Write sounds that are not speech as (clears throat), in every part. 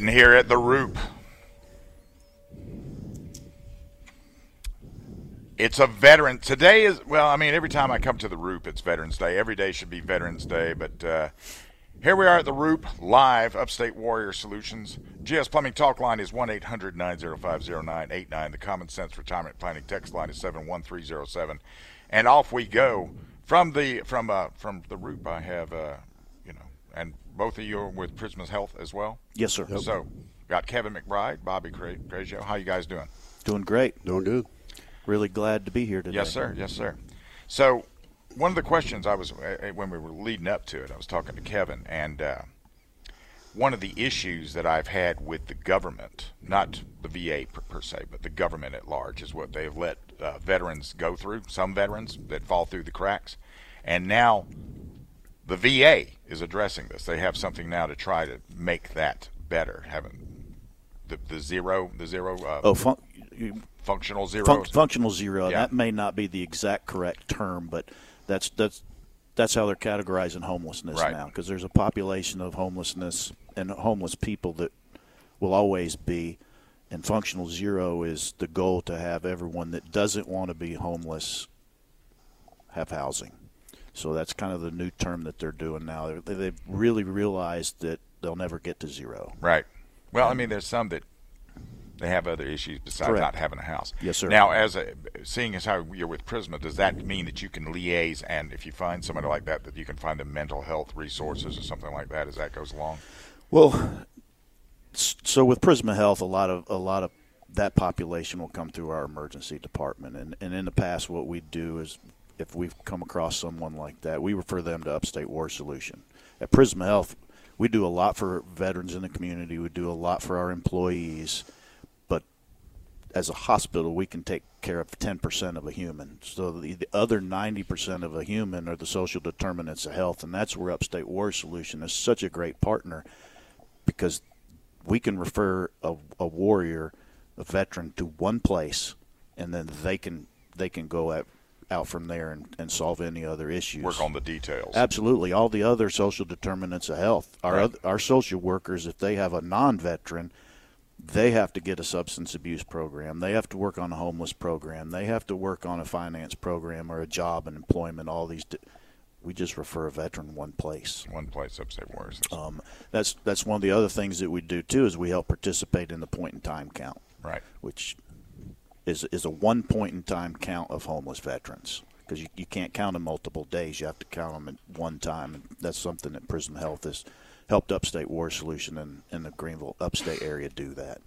Here at the Roop. It's a veteran. Today is, well, I mean, every time I come to the Roop, it's Veterans Day. Every day should be Veterans Day, but uh, here we are at the Roop, live, Upstate Warrior Solutions. GS Plumbing Talk line is 1 800 905 0989. The Common Sense Retirement Planning text line is 71307. And off we go. From the from uh, from the Roop, I have, uh, you know, and both of you are with Prisma's Health as well. Yes, sir. So, got Kevin McBride, Bobby Cra- Grazio. How you guys doing? Doing great. Doing good. Really glad to be here today. Yes, sir. Yes, sir. So, one of the questions I was uh, when we were leading up to it, I was talking to Kevin, and uh, one of the issues that I've had with the government, not the VA per, per se, but the government at large, is what they've let uh, veterans go through. Some veterans that fall through the cracks, and now the VA is addressing this. They have something now to try to make that better. Having the the zero, the zero. Uh, Oh, fun- functional zero. fun- functional zero. Yeah. That may not be the exact correct term, but that's that's that's how they're categorizing homelessness Right. now. Because there's a population of homelessness and homeless people that will always be, and functional zero is the goal to have everyone that doesn't want to be homeless have housing. So that's kind of the new term that they're doing now. They, they've really realized that they'll never get to zero. Right. Well, I mean, there's some that they have other issues besides Correct. not having a house. Yes, sir. Now, as a seeing as how you're with Prisma, does that mean that you can liaise and if you find somebody like that, that you can find them mental health resources or something like that as that goes along? Well, so with Prisma Health, a lot of a lot of that population will come through our emergency department, and and in the past, what we do is if we've come across someone like that, we refer them to Upstate War Solution. At Prisma Health, we do a lot for veterans in the community. We do a lot for our employees, but as a hospital, we can take care of 10% of a human. So the, the other 90% of a human are the social determinants of health, and that's where Upstate War Solution is such a great partner because we can refer a, a warrior, a veteran, to one place, and then they can they can go at, out from there and, and solve any other issues. Work on the details. Absolutely, all the other social determinants of health. Our Right. oth- our social workers, if they have a non-veteran, they have to get a substance abuse program. They have to work on a homeless program. They have to work on a finance program or a job and employment. All these, di- we just refer a veteran one place. One place upstate Warriors. Um, that's that's one of the other things that we do too is we help participate in the point in time count, right. which is is a one point in time count of homeless veterans because you, you can't count them multiple days. You have to count them at one time, and that's something that Prisma Health has helped Upstate War Solution and in the Greenville upstate area do that.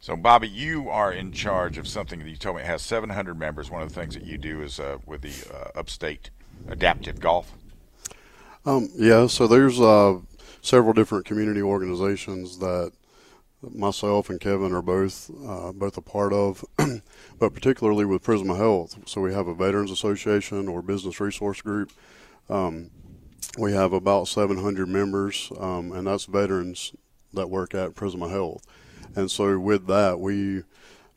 So, Bobby, you are in charge of something that you told me has 700 members. One of the things that you do is uh, with the uh, Upstate Adaptive Golf. Um, yeah, so there's uh, several different community organizations that myself and Kevin are both uh, both a part of, (clears throat) but particularly with Prisma Health. So we have a Veterans Association or Business Resource Group. Um, we have about 700 members, um, and that's veterans that work at Prisma Health. And so with that, we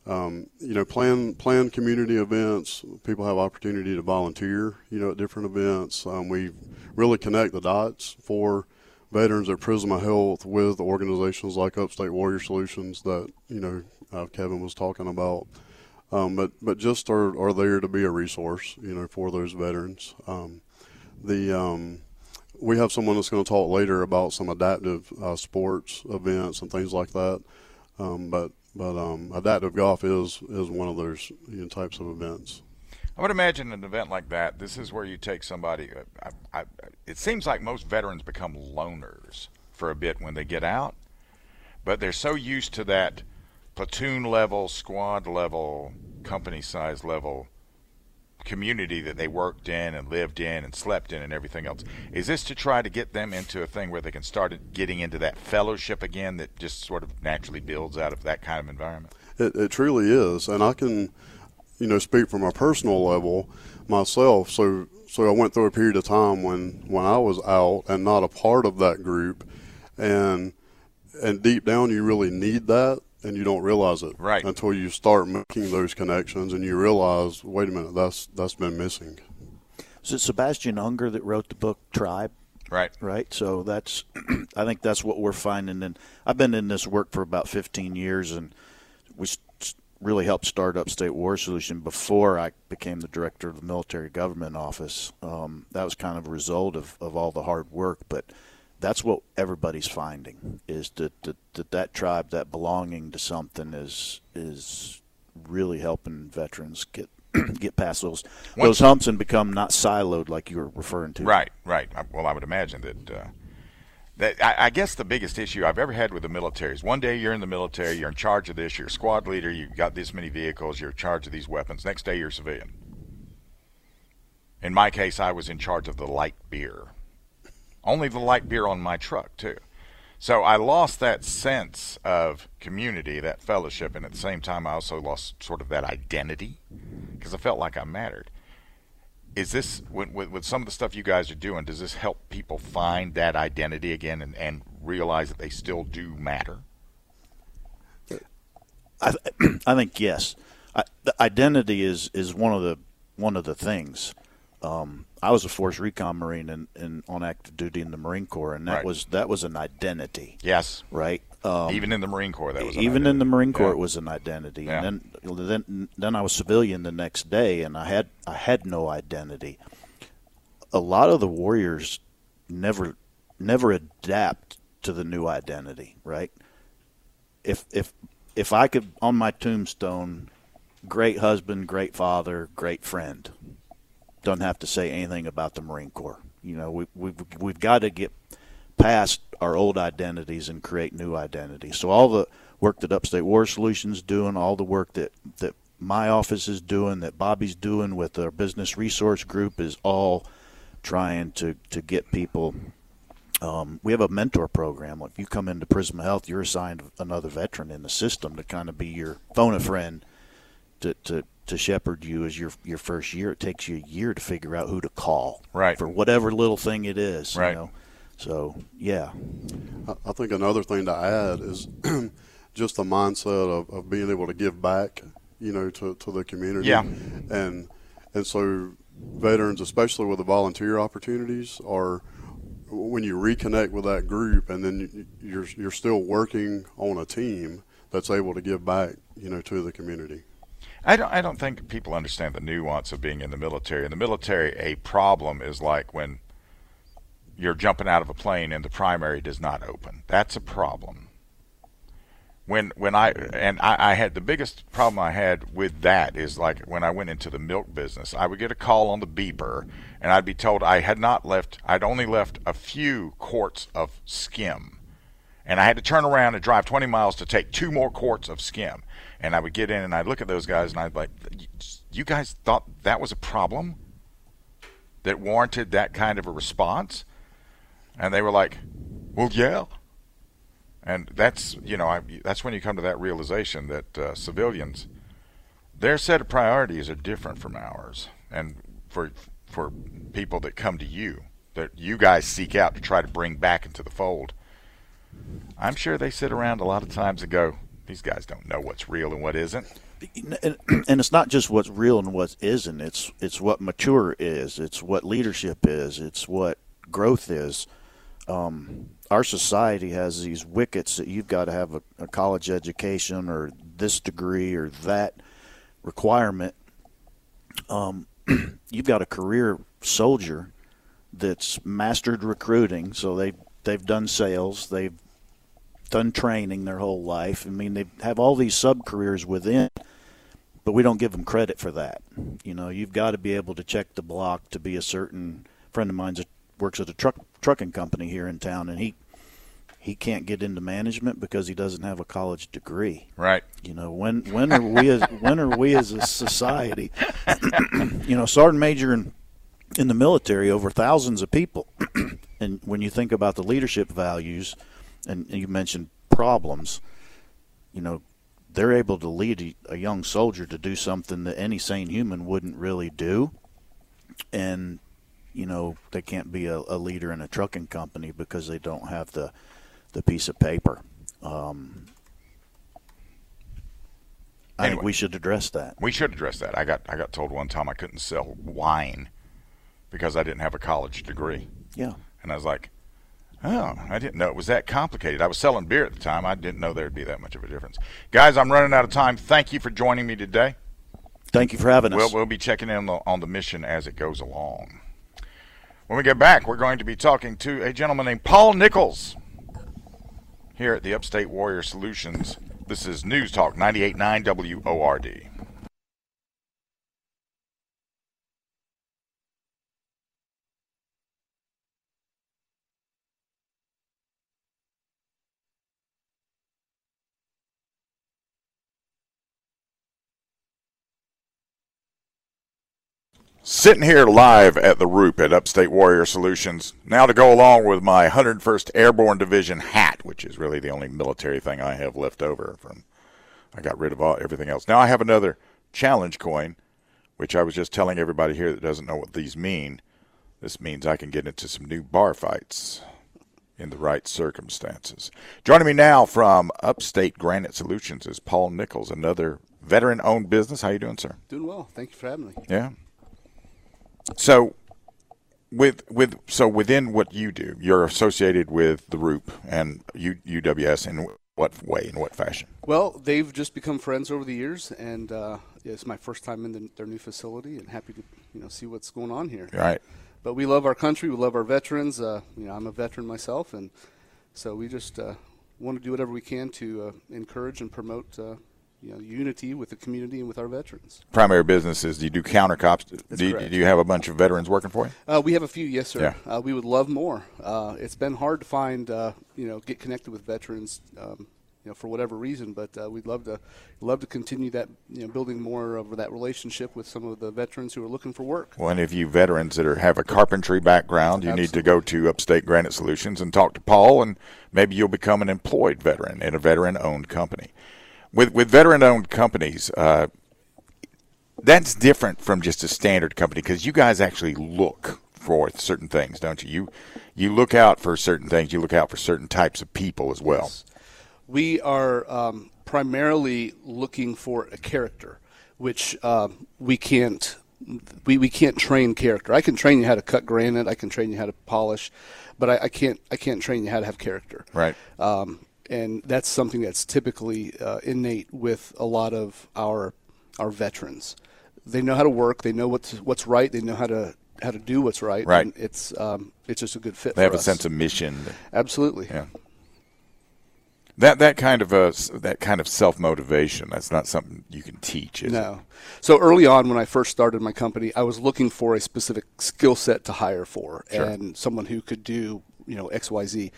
um, you know, plan plan community events. People have opportunity to volunteer, you know, at different events. Um, we really connect the dots for veterans at Prisma Health with organizations like Upstate Warrior Solutions that you know uh, Kevin was talking about. Um, but but just are, are there to be a resource, you know, for those veterans. Um, the um, we have someone that's going to talk later about some adaptive uh, sports events and things like that. Um, but but um, adaptive golf is is one of those you know, types of events. I would imagine an event like that. This is where you take somebody. uh, I, I, it seems like most veterans become loners for a bit when they get out, but they're so used to that platoon level, squad level, company size level community that they worked in and lived in and slept in and everything else. Is this to try to get them into a thing where they can start getting into that fellowship again that just sort of naturally builds out of that kind of environment? It, it truly is, and I can, you know, speak from a personal level myself. So so I went through a period of time when when I was out and not a part of that group, and and deep down you really need that, and you don't realize it Right. until you start making those connections, and you realize, wait a minute, that's that's been missing. Is it Sebastian Junger that wrote the book Tribe? Right. right? So that's, (clears throat) I think that's what we're finding. And I've been in this work for about 15 years, and we s- really helped start up State War Solution before I became the director of the military government office. Um, that was kind of a result of, of all the hard work, but that's what everybody's finding is that that, that, that tribe, that belonging to something is is really helping veterans get (clears throat) get past those those humps and become not siloed like you were referring to. Right, right. I- Well, I would imagine that. Uh, that I, I guess the biggest issue I've ever had with the military is one day you're in the military, you're in charge of this, you're a squad leader, you've got this many vehicles, you're in charge of these weapons. Next day you're a civilian. In my case, I was in charge of the light beer. Only the light beer on my truck, too. So I lost that sense of community, that fellowship, and at the same time, I also lost sort of that identity because I felt like I mattered is this with, with, with some of the stuff you guys are doing does this help people find that identity again and, and realize that they still do matter I, (clears throat) I think yes. I, the identity is, is one of the one of the things. Um, I was a Force Recon Marine and in, in, on active duty in the Marine Corps, and that Right. was that was an identity, yes right? Um, even in the marine corps that was an even in the. Marine Corps, Yeah. it was an identity. Yeah. And then, then, then I was civilian the next day, and I had I had no identity. A lot of the warriors never never adapt to the new identity, right? If if if I could on my tombstone, great husband, great father, great friend, don't have to say anything about the Marine Corps. You know, we we've we've got to get past our old identities and create new identities. So all the work that Upstate War Solutions doing, all the work that that my office is doing, that Bobby's doing with our business resource group is all trying to to get people. Um, we have a mentor program. If you come into Prisma Health, you're assigned another veteran in the system to kind of be your phone a friend to, to, to shepherd you as your your first year. It takes you a year to figure out who to call, Right. For whatever little thing it is, Right. You know? So yeah, I- I think another thing to add is (clears throat) just the mindset of, of being able to give back, you know, to, to the community. Yeah. And and so veterans, especially with the volunteer opportunities, are when you reconnect with that group, and then you- you're you're still working on a team that's able to give back, you know, to the community. I don't, I don't think people understand the nuance of being in the military. In the military, a problem is like when you're jumping out of a plane and the primary does not open. That's a problem. When when I and I, I had the biggest problem I had with that is like when I went into the milk business, I would get a call on the beeper, and I'd be told I had not left. I'd only left a few quarts of skim and I had to turn around and drive 20 miles to take two more quarts of skim. And I would get in and I'd look at those guys and I'd be like, you guys thought that was a problem that warranted that kind of a response? And they were like, well, yeah. And that's you know I, that's when you come to that realization that uh, civilians, their set of priorities are different from ours, and for for people that come to you that you guys seek out to try to bring back into the fold. I'm sure they sit around a lot of times and go, "These guys don't know what's real and what isn't." and, and it's not just what's real and what isn't. It's it's what mature is. It's what leadership is. It's what growth is. Um, our society has these wickets that you've got to have a, a college education or this degree or that requirement. Um, (clears throat) you've got a career soldier that's mastered recruiting, so they they've done sales, they've done training their whole life. I mean, they have all these sub careers within, but we don't give them credit for that. You know, you've got to be able to check the block to be a certain friend of mine that works at a truck trucking company here in town, and he he can't get into management because he doesn't have a college degree. Right. You know, when when are we as (laughs) when are we as a society? (clears throat) you know, sergeant major in in the military over thousands of people, (clears throat) and when you think about the leadership values, and you mentioned problems, you know, they're able to lead a, a young soldier to do something that any sane human wouldn't really do, and you know they can't be a, a leader in a trucking company because they don't have the the piece of paper. Um, I think we should address that. We should address that. I got I got told one time I couldn't sell wine because I didn't have a college degree. Yeah. And I was like, oh, I didn't know it was that complicated. I was selling beer at the time. I didn't know there'd be that much of a difference. Guys, I'm running out of time. Thank you for joining me today. Thank you for having us. We'll, we'll be checking in on the, on the mission as it goes along. When we get back, we're going to be talking to a gentleman named Paul Nichols here at the Upstate Warrior Solutions. This is News Talk 98.9 WORD. Sitting here live at the Roop at Upstate Warrior Solutions, now to go along with my 101st Airborne Division hat, which is really the only military thing I have left over from. I got rid of all, everything else. Now I have another challenge coin, which I was just telling everybody here that doesn't know what these mean. This means I can get into some new bar fights in the right circumstances. Joining me now from Upstate Granite Solutions is Paul Nichols, another veteran-owned business. How you doing, sir? Doing well. Thank you for having me. Yeah. So, with with so within what you do, you're associated with the Roop and U, UWS in what way, in what fashion? Well, they've just become friends over the years, and uh, it's my first time in the, their new facility, and happy to you know see what's going on here. Right. But we love our country. We love our veterans. Uh, you know, I'm a veteran myself, and so we just uh, want to do whatever we can to uh, encourage and promote uh, you know, unity with the community and with our veterans. Primary business is do you do counter cops? Do you, do you have a bunch of veterans working for you? Uh, we have a few, yes, sir. Yeah. Uh, we would love more. Uh, it's been hard to find, uh, you know, get connected with veterans, um, you know, for whatever reason. But uh, we'd love to, love to continue that, you know, building more of that relationship with some of the veterans who are looking for work. Well, any of you veterans that are, have a carpentry background, you need to go to Upstate Granite Solutions and talk to Paul, and maybe you'll become an employed veteran in a veteran-owned company. With with veteran-owned companies, uh, that's different from just a standard company because you guys actually look for certain things, don't you? You you look out for certain things. You look out for certain types of people as well. We are um, primarily looking for a character, which um, we can't we, we can't train character. I can train you how to cut granite. I can train you how to polish, but I, I can't I can't train you how to have character. Right. Um, and that's something that's typically uh, innate with a lot of our our veterans. They know how to work. They know what's what's right. They know how to how to do what's right. Right. And it's um, it's just a good fit. They have a sense of mission. absolutely. Yeah. That that kind of a that kind of self motivation. That's not something you can teach. Is it? No. So early on, when I first started my company, I was looking for a specific skill set to hire for, Sure. and someone who could do you know X Y Z.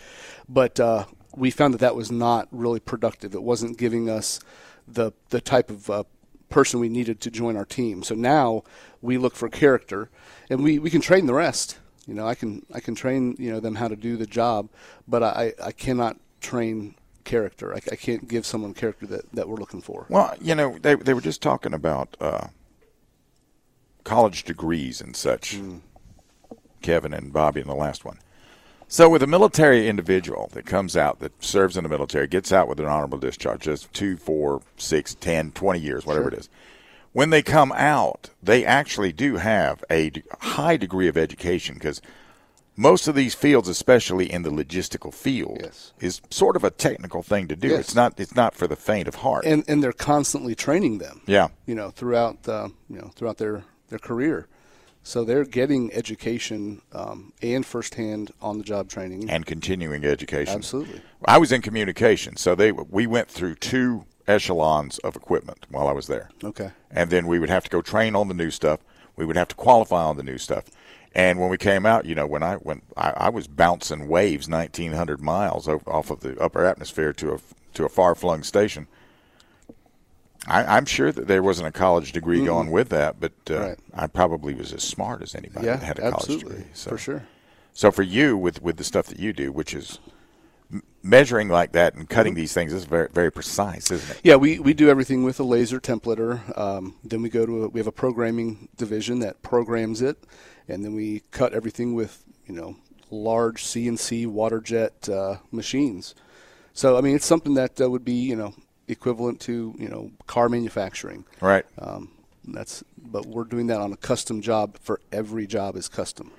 But uh, we found that that was not really productive. It wasn't giving us the the type of uh, person we needed to join our team. So now we look for character, and we, we can train the rest. You know, I can I can train you know them how to do the job, but I, I cannot train character. I, I can't give someone character that, that we're looking for. Well, you know, they they were just talking about uh, college degrees and such. Kevin and Bobby in the last one. So, with a military individual that comes out, that serves in the military, gets out with an honorable discharge, just two, four, six, ten, twenty years, whatever it is. When they come out, they actually do have a high degree of education because most of these fields, especially in the logistical field, Yes. is sort of a technical thing to do. Yes. It's not. It's not for the faint of heart. and and they're constantly training them. Yeah. you know throughout uh, you know throughout their their career, so they're getting education um, and firsthand on the job training. and continuing education. Absolutely. I was in communication, so they we went through two echelons of equipment while I was there. Okay. And then we would have to go train on the new stuff. We would have to qualify on the new stuff. And when we came out, you know, when I when I, I was bouncing waves 1,900 miles off of the upper atmosphere to a to a far flung station. I, I'm sure that there wasn't a college degree going with that, but uh, Right. I probably was as smart as anybody Yeah, that had a college degree. So. for sure. So for you, with with the stuff that you do, which is measuring like that and cutting these things, is very very precise, isn't it? Yeah, we, we do everything with a laser templater. Um, then we go to a, we have a programming division that programs it, and then we cut everything with you know large CNC water jet uh, machines. So I mean, it's something that uh, would be you know equivalent to you know car manufacturing. Right. Um, that's but we're doing that on a custom job for every job is custom.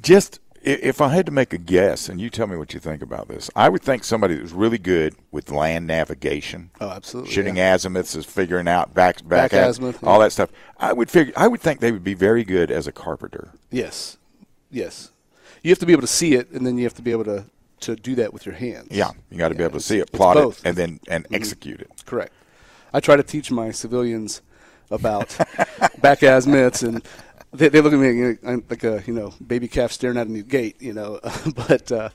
Just if I had to make a guess, and you tell me what you think about this, I would think somebody that was really good with land navigation. Oh, absolutely, Shooting yeah. azimuths is figuring out back back, Back az- azimuth, all yeah. that stuff. I would figure. I would think they would be very good as a carpenter. Yes, yes. You have to be able to see it, and then you have to be able to to do that with your hands. Yeah, you got to be able to see it, plot. Mm-hmm. it, and then and execute it. Correct. I try to teach my civilians about (laughs) back azimuths, and they, they look at me you know, I'm like a you know baby calf staring at a new gate, you know. (laughs) but uh,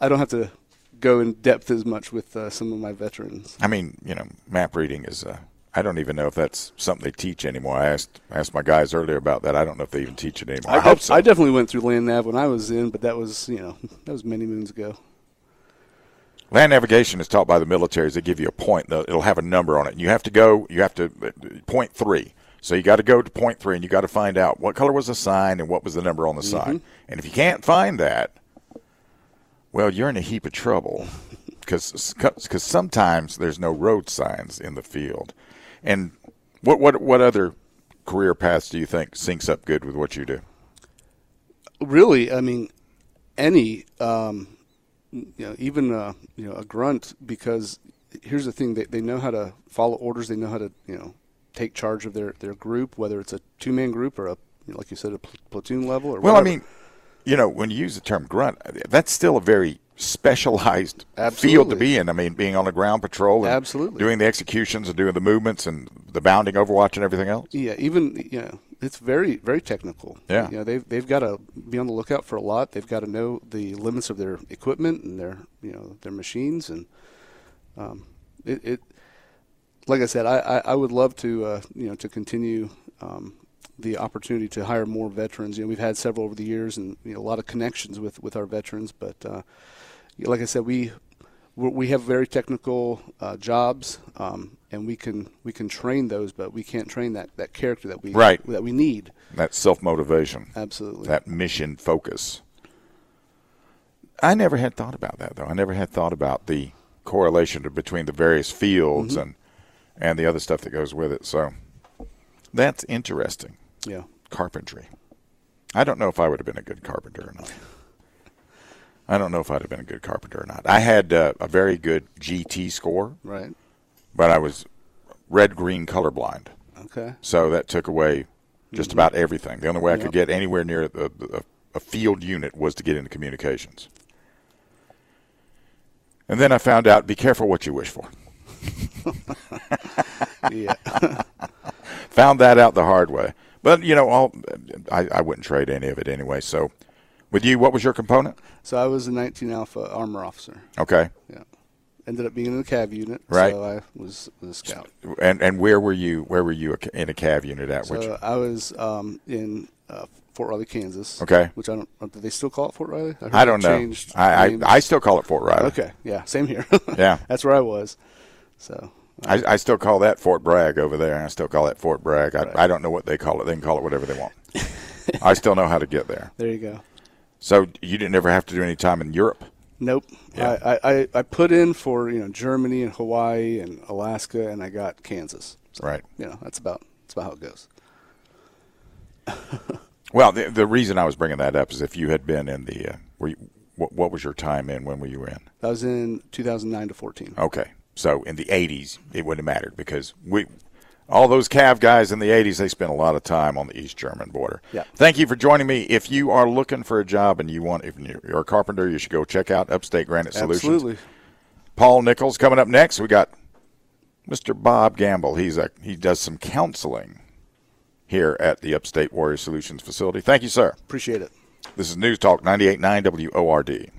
I don't have to go in depth as much with uh, some of my veterans. I mean, you know, map reading is. Uh, I don't even know if that's something they teach anymore. I asked asked my guys earlier about that. I don't know if they even teach it anymore. I, def- hope so. I definitely went through land nav when I was in, but that was you know (laughs) that was many moons ago. Land navigation is taught by the militaries. They give you a point. It'll have a number on it. And you have to go. You have to uh, point three. So you got to go to point three, and you got to find out what color was the sign and what was the number on the sign. And if you can't find that, well, you're in a heap of trouble (laughs) because because sometimes there's no road signs in the field. And what what what other career paths do you think syncs up good with what you do? really, I mean, any, um, you know, even uh, you know a grunt because here's the thing: they they know how to follow orders. They know how to you know take charge of their their group, whether it's a two man group or a you know, like you said a pl- platoon level or Well, I mean, you know, when you use the term grunt, that's still a very specialized field to be in. I mean, being on the ground patrol, and Absolutely. doing the executions and doing the movements and the bounding, Overwatch, and everything else. Yeah, even you know, it's very very technical. Yeah. you know, they've they've got to be on the lookout for a lot. They've got to know the limits of their equipment and their you know their machines and um, it, it. Like I said, I, I, I would love to uh, you know to continue um, the opportunity to hire more veterans. You know, we've had several over the years and you know a lot of connections with with our veterans, but uh, like I said, we we have very technical uh, jobs, um, and we can we can train those, but we can't train that, that character that we Right. that we need. That self motivation, Absolutely. that mission focus. I never had thought about that though. I never had thought about the correlation between the various fields Mm-hmm. and and the other stuff that goes with it. So that's interesting. yeah. carpentry. I don't know if I would have been a good carpenter or not. I don't know if I'd have been a good carpenter or not. I had uh, a very good GT score, Right. but I was red green colorblind, Okay. so that took away just about everything. The only way I Yep. could get anywhere near a, a, a field unit was to get into communications. And then I found out: be careful what you wish for. (laughs) yeah. (laughs) Found that out the hard way. But you know, all I, I wouldn't trade any of it anyway. So, with you, what was your component? so I was a 19 Alpha armor officer. Okay. Yeah. Ended up being in the cav unit. Right. So I was, was a scout. And and where were you? Where were you in a cav unit at? Which So I was um, in uh, Fort Riley, Kansas. Okay. Which I don't. uh, Do they still call it Fort Riley? heard I don't know. changed I. I I still call it Fort Riley. Okay. Yeah. Same here. (laughs) Yeah. That's where I was. So. I, I still call that Fort Bragg over there. I still call that Fort Bragg. I, Right. I don't know what they call it. They can call it whatever they want. (laughs) I still know how to get there. There you go. So you didn't ever have to do any time in Europe. Nope. Yeah. I, I, I- I put in for you know Germany and Hawaii and Alaska, and I got Kansas. So, Right. You know that's about that's about how it goes. (laughs) Well, the, the reason I was bringing that up is if you had been in the, uh, were you, what, what was your time in? When were you in? That was in 2009 to 14. Okay, so in the '80s, it wouldn't have mattered because we, all those Cav guys in the '80s, they spent a lot of time on the East German border. Yeah. Thank you for joining me. If you are looking for a job and you want, if you're a carpenter, you should go check out Upstate Granite Solutions. Absolutely. Paul Nichols coming up next. We got Mr. Bob Gamble. He's a he does some counseling here at the Upstate Warrior Solutions facility. Thank you, sir. Appreciate it. This is News Talk 98.9 WORD.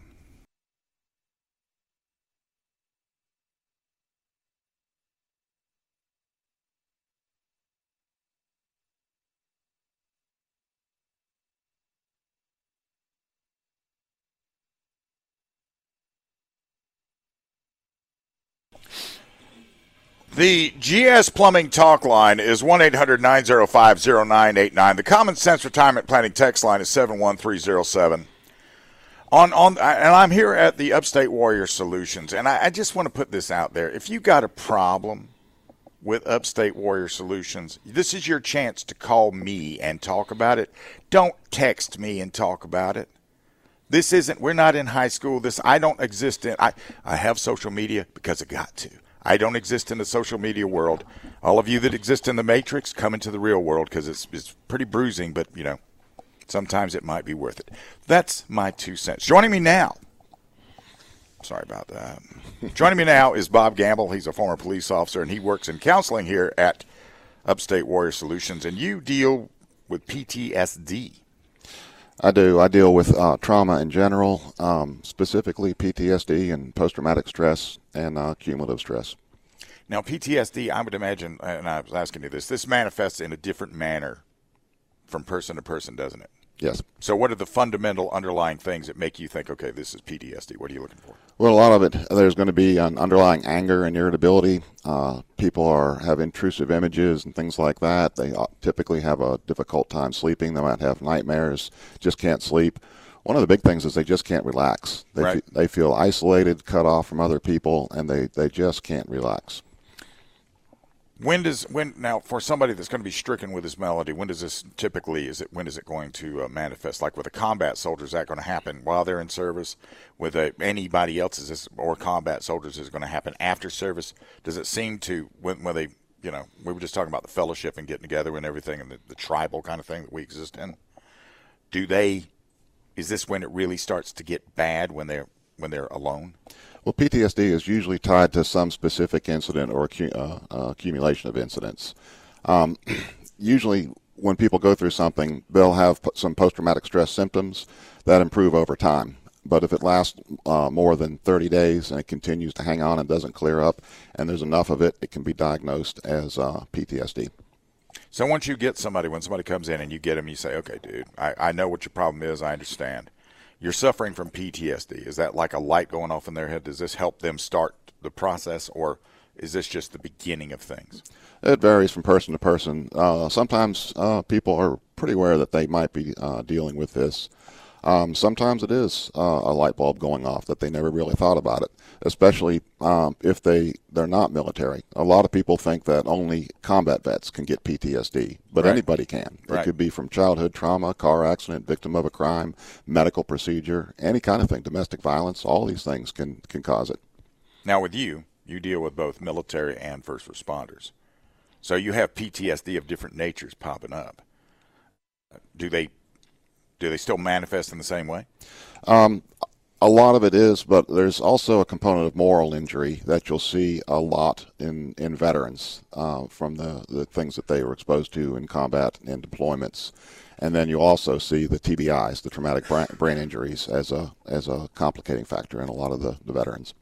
The GS Plumbing Talk line is 1 800 905 0989. The Common Sense Retirement Planning text line is 71307. On, on, and I'm here at the Upstate Warrior Solutions, and I, I just want to put this out there. If you got a problem with Upstate Warrior Solutions, this is your chance to call me and talk about it. Don't text me and talk about it. This isn't. We're not in high school. This I don't exist in. I I have social media because I got to. I don't exist in the social media world. All of you that exist in the matrix, come into the real world because it's it's pretty bruising, but you know, sometimes it might be worth it. That's my two cents. Joining me now. Sorry about that. Joining me now is Bob Gamble. He's a former police officer and he works in counseling here at Upstate Warrior Solutions. And you deal with PTSD. I do. I deal with uh, trauma in general, um, specifically PTSD and post traumatic stress and uh, cumulative stress. Now, PTSD, I would imagine, and I was asking you this, this manifests in a different manner from person to person, doesn't it? Yes. So, what are the fundamental underlying things that make you think, okay, this is PTSD? What are you looking for? Well, a lot of it, there's going to be an underlying anger and irritability. Uh, people are have intrusive images and things like that. They uh, typically have a difficult time sleeping. They might have nightmares, just can't sleep. One of the big things is they just can't relax. They, right. fe- they feel isolated, cut off from other people, and they, they just can't relax. When does when now for somebody that's going to be stricken with this malady? When does this typically is it when is it going to uh, manifest? Like with a combat soldier, is that going to happen while they're in service? With a, anybody else, is this or combat soldiers is going to happen after service? Does it seem to when when they you know we were just talking about the fellowship and getting together and everything and the, the tribal kind of thing that we exist in? Do they? Is this when it really starts to get bad when they're when they're alone? Well, PTSD is usually tied to some specific incident or uh, uh, accumulation of incidents. Um, (clears throat) usually, when people go through something, they'll have some post traumatic stress symptoms that improve over time. But if it lasts uh, more than 30 days and it continues to hang on and doesn't clear up, and there's enough of it, it can be diagnosed as uh, PTSD. So once you get somebody, when somebody comes in and you get them, you say, okay, dude, I, I know what your problem is. I understand you're suffering from PTSD. Is that like a light going off in their head? Does this help them start the process, or is this just the beginning of things? It varies from person to person. Uh, sometimes uh, people are pretty aware that they might be uh, dealing with this. Um, sometimes it is uh, a light bulb going off that they never really thought about it, especially um, if they they're not military. A lot of people think that only combat vets can get PTSD, but Right. anybody can. Right. It could be from childhood trauma, car accident, victim of a crime, medical procedure, any kind of thing, domestic violence. All these things can can cause it. Now, with you, you deal with both military and first responders. So you have PTSD of different natures popping up. Do they do they still manifest in the same way? A lot of it is, but there's also a component of moral injury that you'll see a lot in, in veterans uh, from the, the things that they were exposed to in combat and deployments. And then you also see the TBIs, the traumatic brain, brain injuries, as a as a complicating factor in a lot of the, the veterans.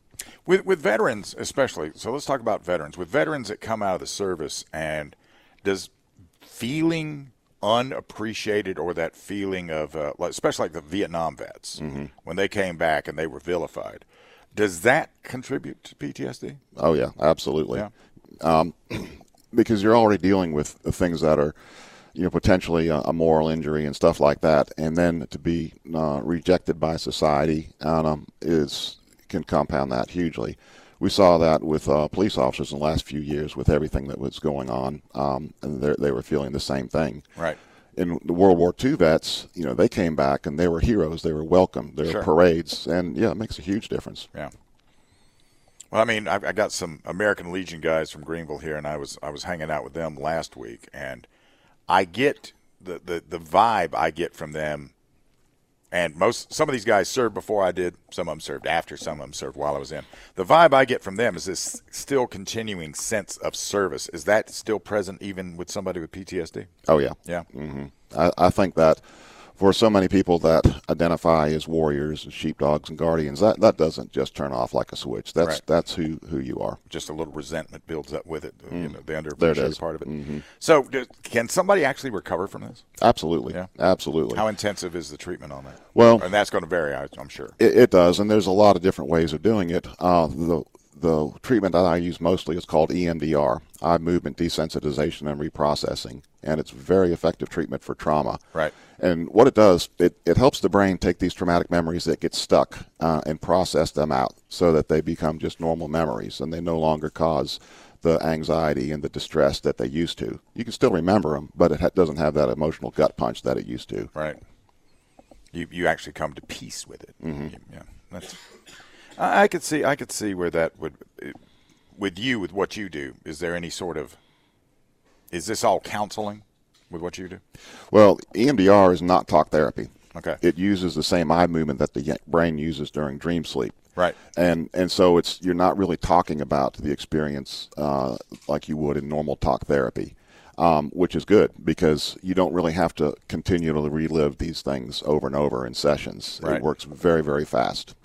With with veterans especially. So let's talk about veterans. With veterans that come out of the service and does feeling unappreciated or that feeling of uh, especially like the Vietnam vets when they came back and they were vilified. Does that contribute to PTSD? Oh yeah, absolutely. Yeah. Um, (clears throat) because you're already dealing with the things that are, you know, potentially a, a moral injury and stuff like that, and then to be uh, rejected by society um, is can compound that hugely. We saw that with uh, police officers in the last few years with everything that was going on, um, and they they were feeling the same thing. Right. In the World War II vets, you know, they came back and they were heroes. They were welcome. There Sure. were parades, and yeah, it makes a huge difference. Yeah. Well, I mean, I, I got some American Legion guys from Greenville here, and I was I was hanging out with them last week, and I get the, the, the vibe I get from them. And most some of these guys served before I did. Some of them served after. Some of them served while I was in. The vibe I get from them is this still continuing sense of service. Is that still present even with somebody with PTSD? Oh yeah, Yeah. hmm I, I think that for so many people that identify as warriors, and sheepdogs, and guardians, that, that doesn't just turn off like a switch. That's Right. that's who, who you are. Just a little resentment builds up with it. You know, the underappreciated is. part of it. So, do, can somebody actually recover from this? Absolutely, Yeah. absolutely. How intensive is the treatment on that? Well- and that's going to vary, I- I'm sure. It, it does, and there's a lot of different ways of doing it. Uh, the the treatment that I use mostly is called EMDR, eye movement desensitization and reprocessing, and it's very effective treatment for trauma. Right. And what it does, it, it helps the brain take these traumatic memories that get stuck uh, and process them out so that they become just normal memories and they no longer cause the anxiety and the distress that they used to. You can still remember them, but it ha- doesn't have that emotional gut punch that it used to. Right. You you actually come to peace with it. Mm-hmm. Yeah, that's. I, I could see I could see where that would, with you with what you do. Is there any sort of, is this all counseling, with what you do? Well, EMDR is not talk therapy. Okay. It uses the same eye movement that the brain uses during dream sleep. Right. And and so it's you're not really talking about the experience uh, like you would in normal talk therapy, um, which is good because you don't really have to continually relive these things over and over in sessions. Right. It works very very fast.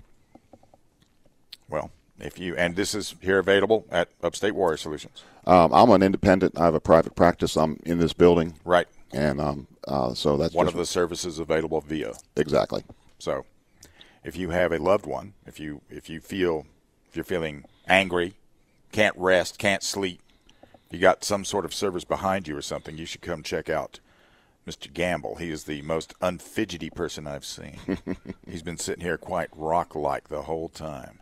Well, if you and this is here available at Upstate Warrior Solutions. Um, I'm an independent. I have a private practice. I'm in this building. Right. And um, uh, so that's one of the services available via. exactly. So, if you have a loved one, if you if you feel if you're feeling angry, can't rest, can't sleep, you got some sort of service behind you or something, you should come check out Mr. Gamble. He is the most unfidgety person I've seen. (laughs) He's been sitting here quite rock-like the whole time.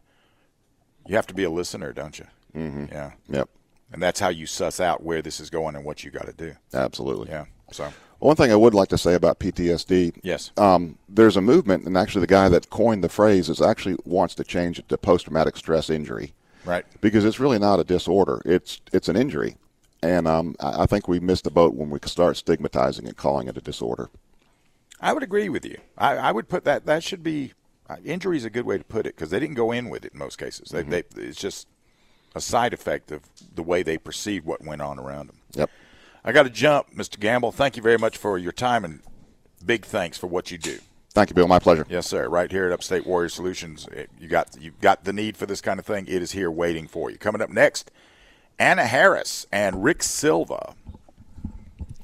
You have to be a listener, don't you? Mm-hmm. Yeah. Yep. And that's how you suss out where this is going and what you got to do. Absolutely. Yeah. So, One thing I would like to say about PTSD. yes. Um, there's a movement, and actually, the guy that coined the phrase is actually wants to change it to post-traumatic stress injury right. because it's really not a disorder; it's it's an injury, and um, I I think we missed the boat when we start stigmatizing it, calling it a disorder. I would agree with you. I, I would put that. That should be injury is a good way to put it because they didn't go in with it in most cases. They, mm-hmm. they, it's just a side effect of the way they perceived what went on around them. Yep. I got to jump, Mr. Gamble. Thank you very much for your time and big thanks for what you do. Thank you, Bill. My pleasure. Yes, sir. Right here at Upstate Warrior Solutions, it- you got you got the need for this kind of thing. It is here waiting for you. Coming up next, Anna Harris and Rick Silva,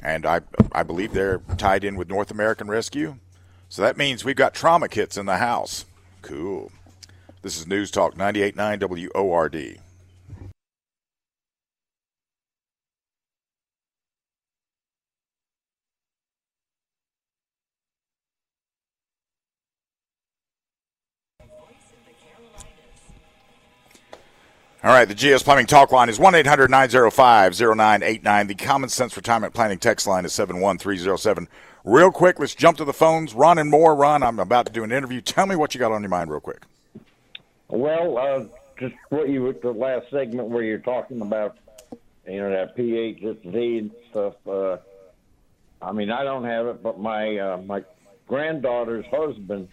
and I I believe they're tied in with North American Rescue, so that means we've got trauma kits in the house. Cool. This is News Talk 98.9 WORD. All right, the GS Plumbing Talk line is 1 800 905 0989. The Common Sense Retirement Planning text line is 71307. Real quick, let's jump to the phones. Ron and more. Ron, I'm about to do an interview. Tell me what you got on your mind, real quick. Well, uh, just what you the last segment where you're talking about, you know, that PHSD and stuff. Uh, I mean, I don't have it, but my uh, my granddaughter's husband,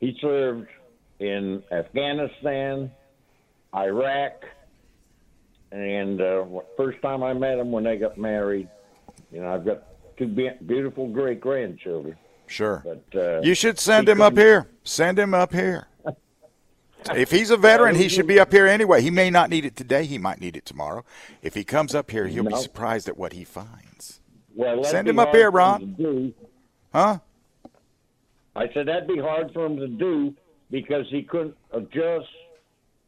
he served in Afghanistan, Iraq, and uh, first time I met him when they got married. You know, I've got two be- beautiful great grandchildren, Sure. but uh, You should send him up here. Send him up here. (laughs) If he's a veteran, he should be up here anyway. He may not need it today. He might need it tomorrow. If he comes up here, he'll be surprised at what he finds. Well, Send him up here, Ron. Huh? I said that'd be hard for him to do because he couldn't adjust,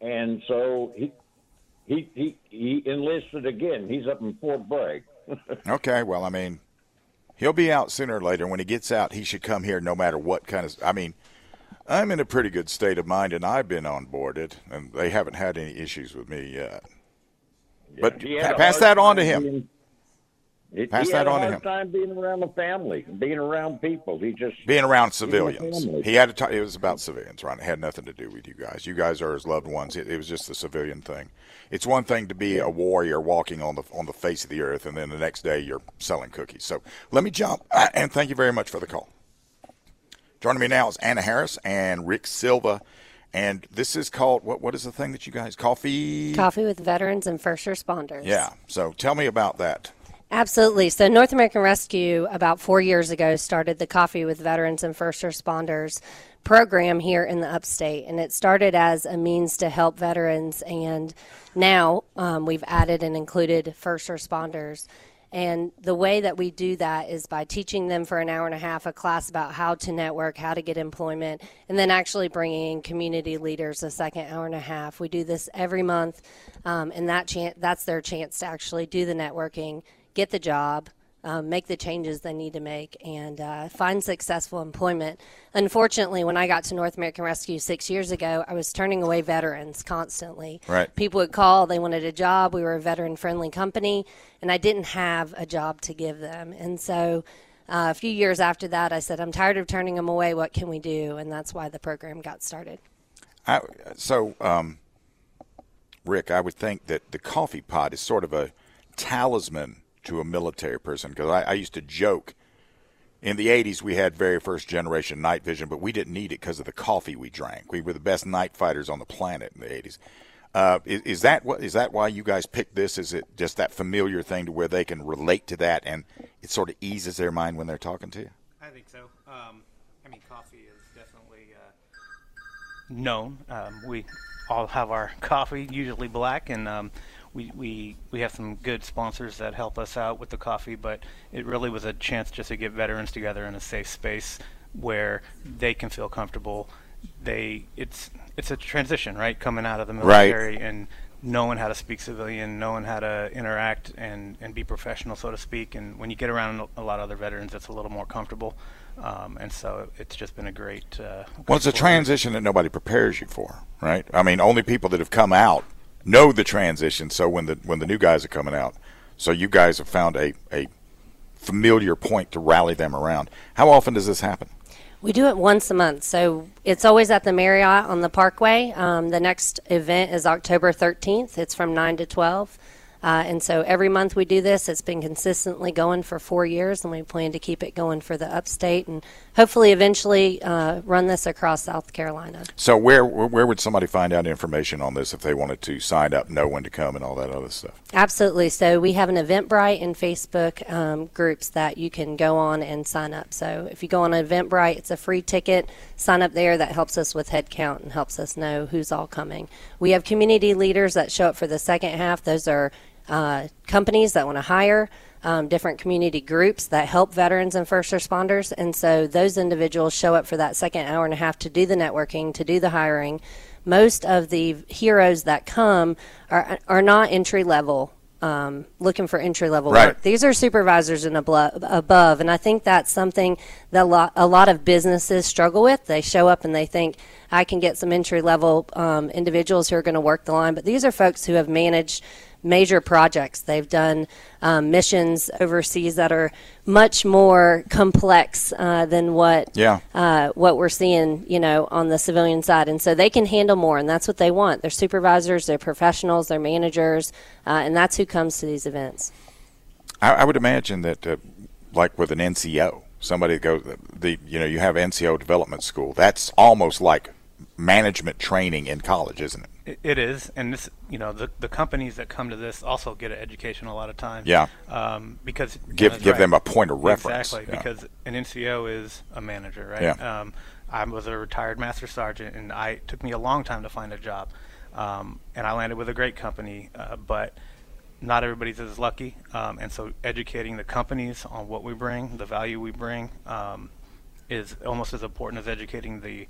and so he he he, he enlisted again. He's up in Fort Bragg. (laughs) Okay. Well, I mean, he'll be out sooner or later. When he gets out, he should come here no matter what kind of. I mean, I'm in a pretty good state of mind, and I've been on boarded, and they haven't had any issues with me yet. But He pa- pass that on to him. Being- he- Pass that on to a hard him. time being around the family, being around people. He just being around civilians. He had to. Talk, it was about civilians, Ron. It had nothing to do with you guys. You guys are his loved ones. It, it was just the civilian thing. It's one thing to be a warrior walking on the on the face of the earth, and then the next day you're selling cookies. So let me jump, uh, and thank you very much for the call. Joining me now is Anna Harris and Rick Silva, and this is called what? What is the thing that you guys coffee? Coffee with veterans and first responders. Yeah. So tell me about that. Absolutely. So, North American Rescue, about four years ago, started the Coffee with Veterans and First Responders program here in the upstate. And it started as a means to help veterans. And now um, we've added and included first responders. And the way that we do that is by teaching them for an hour and a half a class about how to network, how to get employment, and then actually bringing in community leaders a second hour and a half. We do this every month, um, and that chan- that's their chance to actually do the networking, get the job, um, make the changes they need to make, and uh, find successful employment. Unfortunately, when I got to North American Rescue six years ago, I was turning away veterans constantly. Right. People would call, they wanted a job. We were a veteran friendly company, and I didn't have a job to give them. And so uh, a few years after that, I said, I'm tired of turning them away. What can we do? And that's why the program got started. I, so, um, Rick, I would think that the coffee pot is sort of a talisman to a military person because I, I used to joke. In the 80s we had very first generation night vision but we didn't need it because of the coffee we drank. We were the best night fighters on the planet in the 80s uh, is, is, that what is that why you guys picked this? Is it just that familiar thing to where they can relate to that and it sort of eases their mind when they're talking to you? I think so. Um, i mean coffee is definitely uh, known. Um, we all have our coffee usually black and um, we, we, we have some good sponsors that help us out with the coffee, but it really was a chance just to get veterans together in a safe space where they can feel comfortable. They it's it's a transition, right? Coming out of the military right. and knowing how to speak civilian, knowing how to interact and, and be professional, so to speak. And when you get around a lot of other veterans, it's a little more comfortable. Um, and so it's just been a great. Uh, well, it's a transition that nobody prepares you for, right? I mean, only people that have come out know the transition. So when the when the new guys are coming out, so you guys have found a a familiar point to rally them around. How often does this happen? We do it once a month, so it's always at the Marriott on the Parkway. Um, the next event is October 13th. It's from 9 to 12. Uh, and so every month we do this. It's been consistently going for four years, and we plan to keep it going for the upstate and hopefully eventually uh, run this across South Carolina. So where where would somebody find out information on this if they wanted to sign up, know when to come, and all that other stuff? Absolutely. So we have an Eventbrite and Facebook um, groups that you can go on and sign up. So if you go on Eventbrite, it's a free ticket. Sign up there. That helps us with head count and helps us know who's all coming. We have community leaders that show up for the second half. Those are uh, companies that want to hire, um, different community groups that help veterans and first responders. And so those individuals show up for that second hour and a half to do the networking, to do the hiring. Most of the heroes that come are, are not entry level. Um, looking for entry level right. work. These are supervisors and above, and I think that's something that a lot, a lot of businesses struggle with. They show up and they think I can get some entry level um, individuals who are going to work the line, but these are folks who have managed major projects. They've done um, missions overseas that are much more complex uh, than what yeah. uh, what we're seeing, you know, on the civilian side, and so they can handle more, and that's what they want. They're supervisors, they're professionals, they're managers, uh, and that's who comes to these events. I, I would imagine that, uh, like with an NCO, somebody goes the you know you have NCO development school. That's almost like management training in college, isn't it? It is, and this, you know, the the companies that come to this also get an education a lot of times. Yeah. Um, because give give right. them a point of reference. Exactly, yeah. because an NCO is a manager, right? Yeah. Um, I was a retired master sergeant, and I it took me a long time to find a job, um, and I landed with a great company, uh, but not everybody's as lucky, um, and so educating the companies on what we bring, the value we bring, um, is almost as important as educating the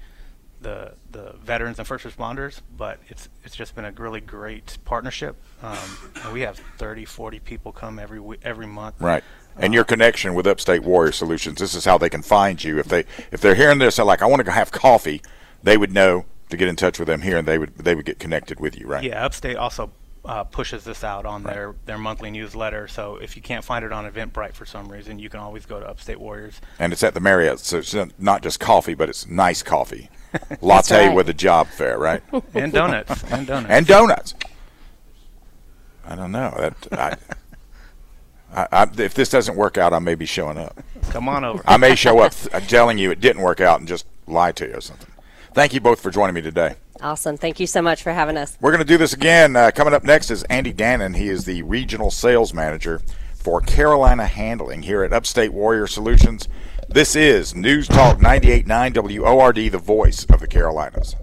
the the veterans and first responders, but it's it's just been a really great partnership. Um, we have 30, 40 people come every every month. Right. And your connection with Upstate Warrior Solutions, this is how they can find you. If they if they're hearing this, they're like, I want to go have coffee, they would know to get in touch with them here, and they would they would get connected with you, right? Yeah, Upstate also uh, pushes this out on right. their, their monthly newsletter. So if you can't find it on Eventbrite for some reason, you can always go to Upstate Warriors. And it's at the Marriott, so it's not just coffee, but it's nice coffee. (laughs) Latte right. with a job fair, right? (laughs) and donuts. And donuts. and donuts. I don't know. That I, I, I, if this doesn't work out, I may be showing up. Come on over. I may show up telling you it didn't work out and just lie to you or something. Thank you both for joining me today. Awesome. Thank you so much for having us. We're going to do this again. Uh, coming up next is Andy Dannon. He is the regional sales manager for Carolina Handling here at Upstate Warrior Solutions. This is News Talk 98.9 WORD, the voice of the Carolinas.